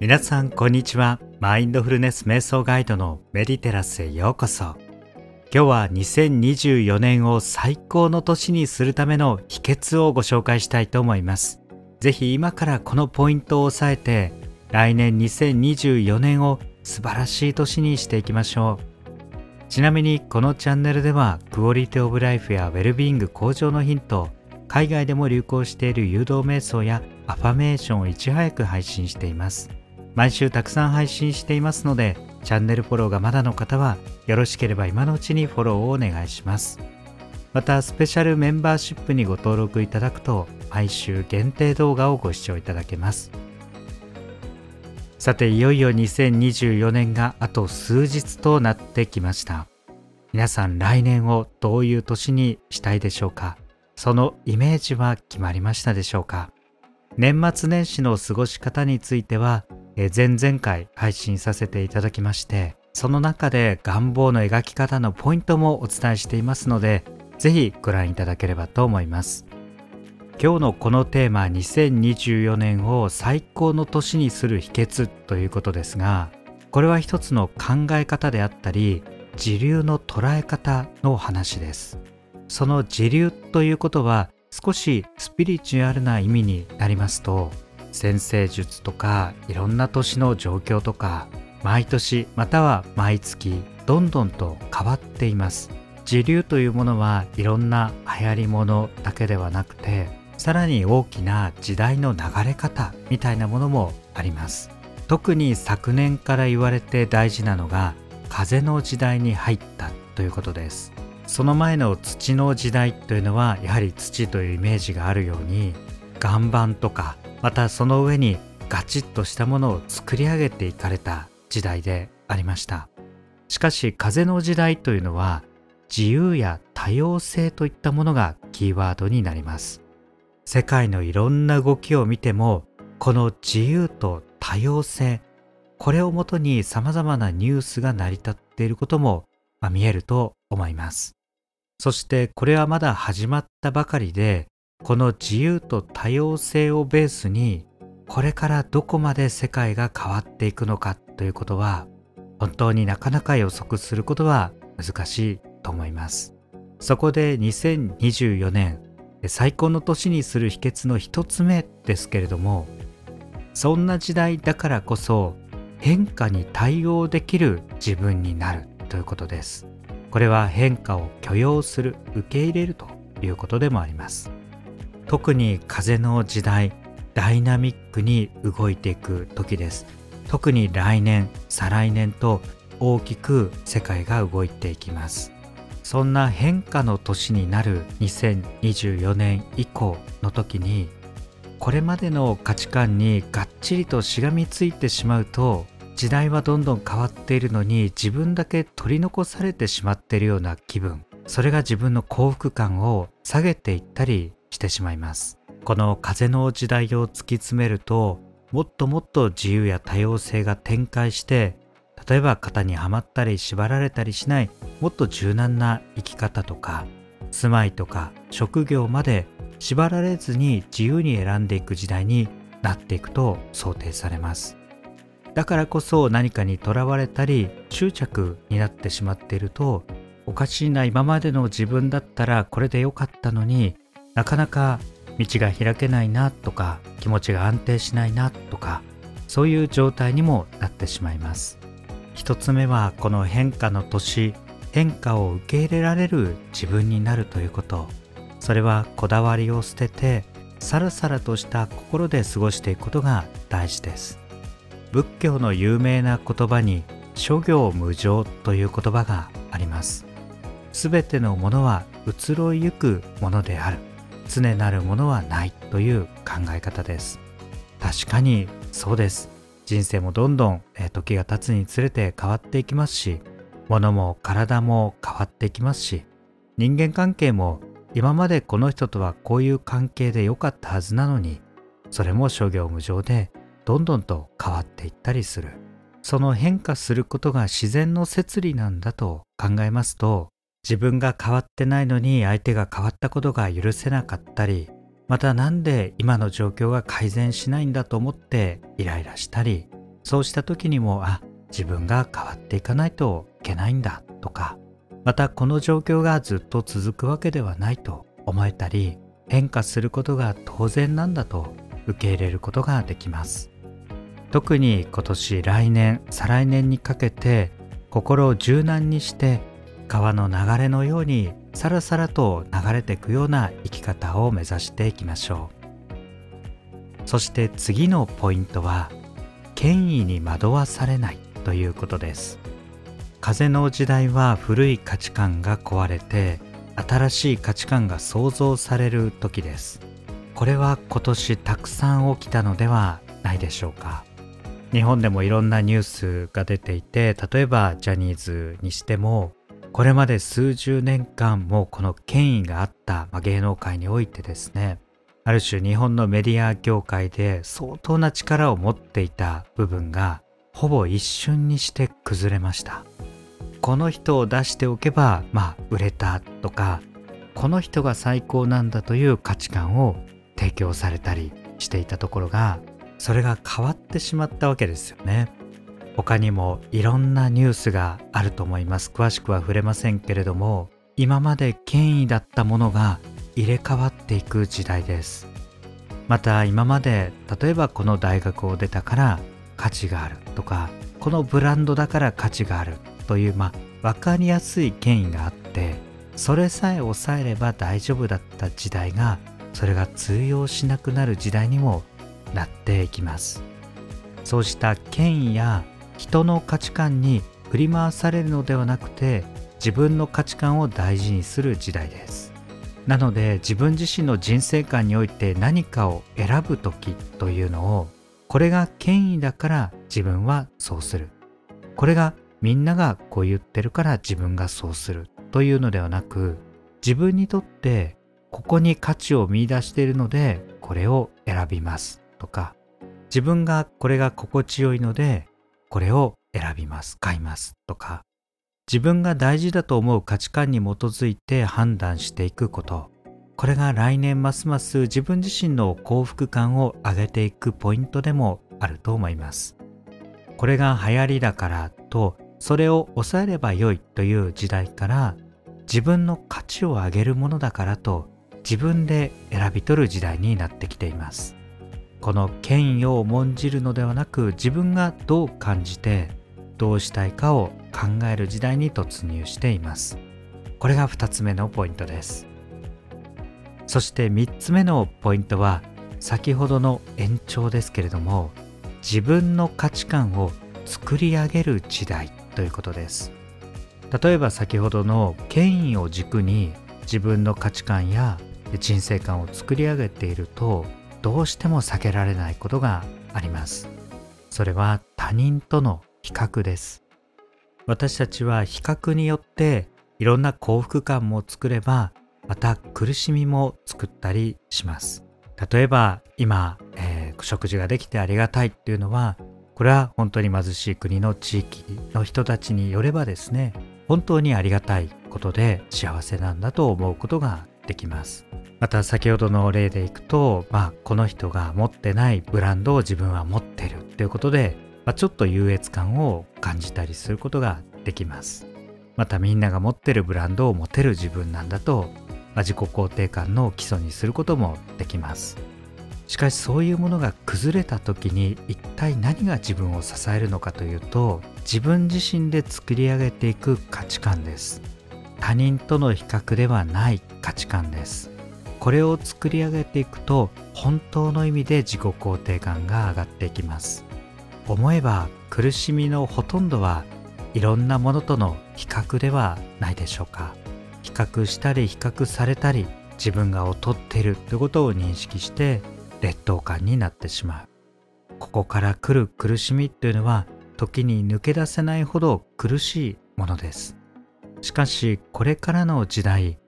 皆さんこんにちは。マインドフルネス瞑想ガイドのメディテラスへようこそ。今日は2024年を最高の年にするための秘訣をご紹介したいと思います。ぜひ今からこのポイントを押さえて来年2024年を素晴らしい年にしていきましょう。ちなみにこのチャンネルではクオリティオブライフやウェルビーイング向上のヒント海外でも流行している誘導瞑想やアファメーションをいち早く配信しています。毎週たくさん配信していますのでチャンネルフォローがまだの方はよろしければ今のうちにフォローをお願いします。またスペシャルメンバーシップにご登録いただくと毎週限定動画をご視聴いただけます。さていよいよ2024年があと数日となってきました。皆さん来年をどういう年にしたいでしょうか？そのイメージは決まりましたでしょうか？年末年始の過ごし方については前々回配信させていただきましてその中で願望の描き方のポイントもお伝えしていますのでぜひご覧いただければと思います。今日のこのテーマ2024年を最高の年にする秘訣ということですがこれは一つの考え方であったり時流の捉え方の話です。その時流ということは少しスピリチュアルな意味になりますと先生術とかいろんな年の状況とか毎年または毎月どんどんと変わっています。時流というものはいろんな流行りものだけではなくてさらに大きな時代の流れ方みたいなものもあります。特に昨年から言われて大事なのが風の時代に入ったということです。その前の土の時代というのはやはり土というイメージがあるように岩盤とかまたその上にガチッとしたものを作り上げていかれた時代でありました。しかし風の時代というのは自由や多様性といったものがキーワードになります。世界のいろんな動きを見てもこの自由と多様性これをもとに様々なニュースが成り立っていることも、見えると思います。そしてこれはまだ始まったばかりでこの自由と多様性をベースにこれからどこまで世界が変わっていくのかということは本当になかなか予測することは難しいと思います。そこで2024年最高の年にする秘訣の一つ目ですけれどもそんな時代だからこそ変化に対応できる自分になるということです。これは変化を許容する受け入れるということでもあります。特に風の時代ダイナミックに動いていく時です。特に来年再来年と大きく世界が動いていきます。そんな変化の年になる2024年以降の時にこれまでの価値観にがっちりとしがみついてしまうと時代はどんどん変わっているのに自分だけ取り残されてしまっているような気分。それが自分の幸福感を下げていったりしてしまいます。この風の時代を突き詰めるともっともっと自由や多様性が展開して例えば型にはまったり縛られたりしないもっと柔軟な生き方とか住まいとか職業まで縛られずに自由に選んでいく時代になっていくと想定されます。だからこそ何かにとらわれたり執着になってしまっているとおかしいな今までの自分だったらこれでよかったのになかなか道が開けないなとか気持ちが安定しないなとかそういう状態にもなってしまいます。一つ目はこの変化の年変化を受け入れられる自分になるということ。それはこだわりを捨ててさらさらとした心で過ごしていくことが大事です。仏教の有名な言葉に諸行無常という言葉があります。すべてのものは移ろいゆくものである。常なるものはないという考え方です。確かにそうです。人生もどんどん時が経つにつれて変わっていきますし物も体も変わっていきますし人間関係も今までこの人とはこういう関係で良かったはずなのにそれも諸行無常でどんどんと変わっていったりする。その変化することが自然の摂理なんだと考えますと自分が変わってないのに相手が変わったことが許せなかったりまた何で今の状況が改善しないんだと思ってイライラしたりそうした時にもあ自分が変わっていかないといけないんだとかまたこの状況がずっと続くわけではないと思えたり変化することが当然なんだと受け入れることができます。特に今年来年再来年にかけて心を柔軟にして川の流れのようにさらさらと流れていくような生き方を目指していきましょう。そして次のポイントは権威に惑わされないということです。風の時代は古い価値観が壊れて新しい価値観が創造される時です。これは今年たくさん起きたのではないでしょうか。日本でもいろんなニュースが出ていて例えばジャニーズにしてもこれまで数十年間もこの権威があった、まあ、芸能界においてですねある種日本のメディア業界で相当な力を持っていた部分がほぼ一瞬にして崩れました。この人を出しておけばまあ売れたとかこの人が最高なんだという価値観を提供されたりしていたところがそれが変わってしまったわけですよね。他にもいろんなニュースがあると思います。詳しくは触れませんけれども今まで権威だったものが入れ替わっていく時代です。また今まで例えばこの大学を出たから価値があるとかこのブランドだから価値があるというまあ分かりやすい権威があってそれさえ抑えれば大丈夫だった時代がそれが通用しなくなる時代にもなっていきます。そうした権威や人の価値観に振り回されるのではなくて自分の価値観を大事にする時代です。なので自分自身の人生観において何かを選ぶ時というのをこれが権威だから自分はそうする。これがみんながこう言ってるから自分がそうするというのではなく自分にとってここに価値を見いだしているのでこれを選びますとか自分がこれが心地よいのでこれを選びます買いますとか自分が大事だと思う価値観に基づいて判断していくこと。これが来年ますます自分自身の幸福感を上げていくポイントでもあると思います。これが流行りだからとそれを抑えればよいという時代から自分の価値を上げるものだからと自分で選び取る時代になってきています。この権威を重んじるのではなく自分がどう感じてどうしたいかを考える時代に突入しています。これが2つ目のポイントです。そして3つ目のポイントは先ほどの延長ですけれども自分の価値観を作り上げる時代ということです。例えば先ほどの権威を軸に自分の価値観や人生観を作り上げているとどうしても避けられないことがあります。それは他人との比較です。私たちは比較によっていろんな幸福感も作ればまた苦しみも作ったりします。例えば今、えー、食事ができてありがたいっていうのはこれは本当に貧しい国の地域の人たちによればですね本当にありがたいことで幸せなんだと思うことができます。また先ほどの例でいくと、まあ、この人が持ってないブランドを自分は持ってるということで、まあ、ちょっと優越感を感じたりすることができます。またみんなが持ってるブランドを持てる自分なんだと、まあ、自己肯定感の基礎にすることもできます。しかしそういうものが崩れた時に一体何が自分を支えるのかというと自分自身で作り上げていく価値観です。他人との比較ではない価値観です。これを作り上げていくと本当の意味で自己肯定感が上がっていきます。思えば苦しみのほとんどはいろんなものとの比較ではないでしょうか。比較したり比較されたり自分が劣っているということを認識して劣等感になってしまう。ここから来る苦しみというのは時に抜け出せないほど苦しいものです。しかしこれからの時代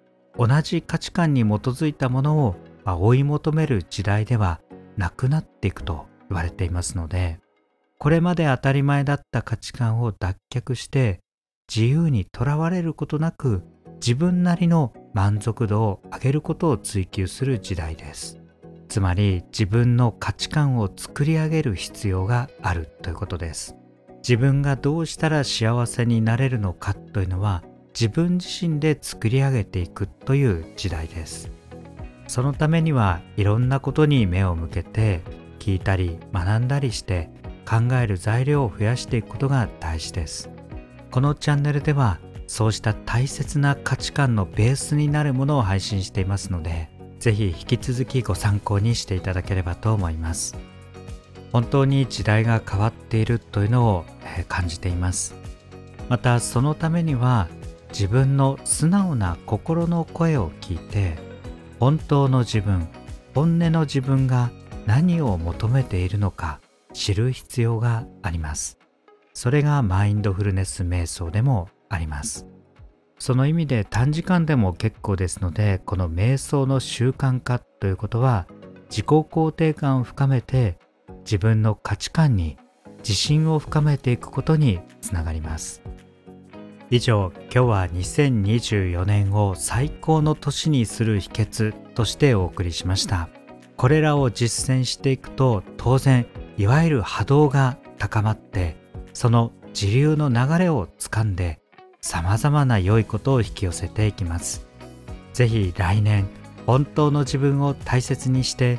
同じ価値観に基づいたものを追い求める時代ではなくなっていくと言われていますのでこれまで当たり前だった価値観を脱却して自由にとらわれることなく自分なりの満足度を上げることを追求する時代です。つまり自分の価値観を作り上げる必要があるということです。自分がどうしたら幸せになれるのかというのは自分自身で作り上げていくという時代です。そのためにはいろんなことに目を向けて聞いたり学んだりして考える材料を増やしていくことが大事です。このチャンネルではそうした大切な価値観のベースになるものを配信していますのでぜひ引き続きご参考にしていただければと思います。本当に時代が変わっているというのを感じています。またそのためには自分の素直な心の声を聞いて本当の自分本音の自分が何を求めているのか知る必要があります。それがマインドフルネス瞑想でもあります。その意味で短時間でも結構ですのでこの瞑想の習慣化ということは自己肯定感を深めて自分の価値観に自信を深めていくことにつながります。以上今日は2024年を最高の年にする秘訣としてお送りしました。これらを実践していくと当然いわゆる波動が高まってその自流の流れをつかんで様々な良いことを引き寄せていきます。是非来年本当の自分を大切にして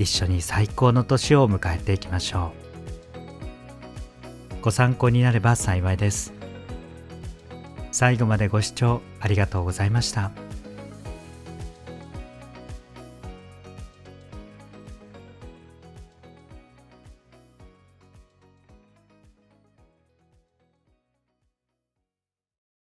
一緒に最高の年を迎えていきましょう。ご参考になれば幸いです。最後までご視聴ありがとうございました。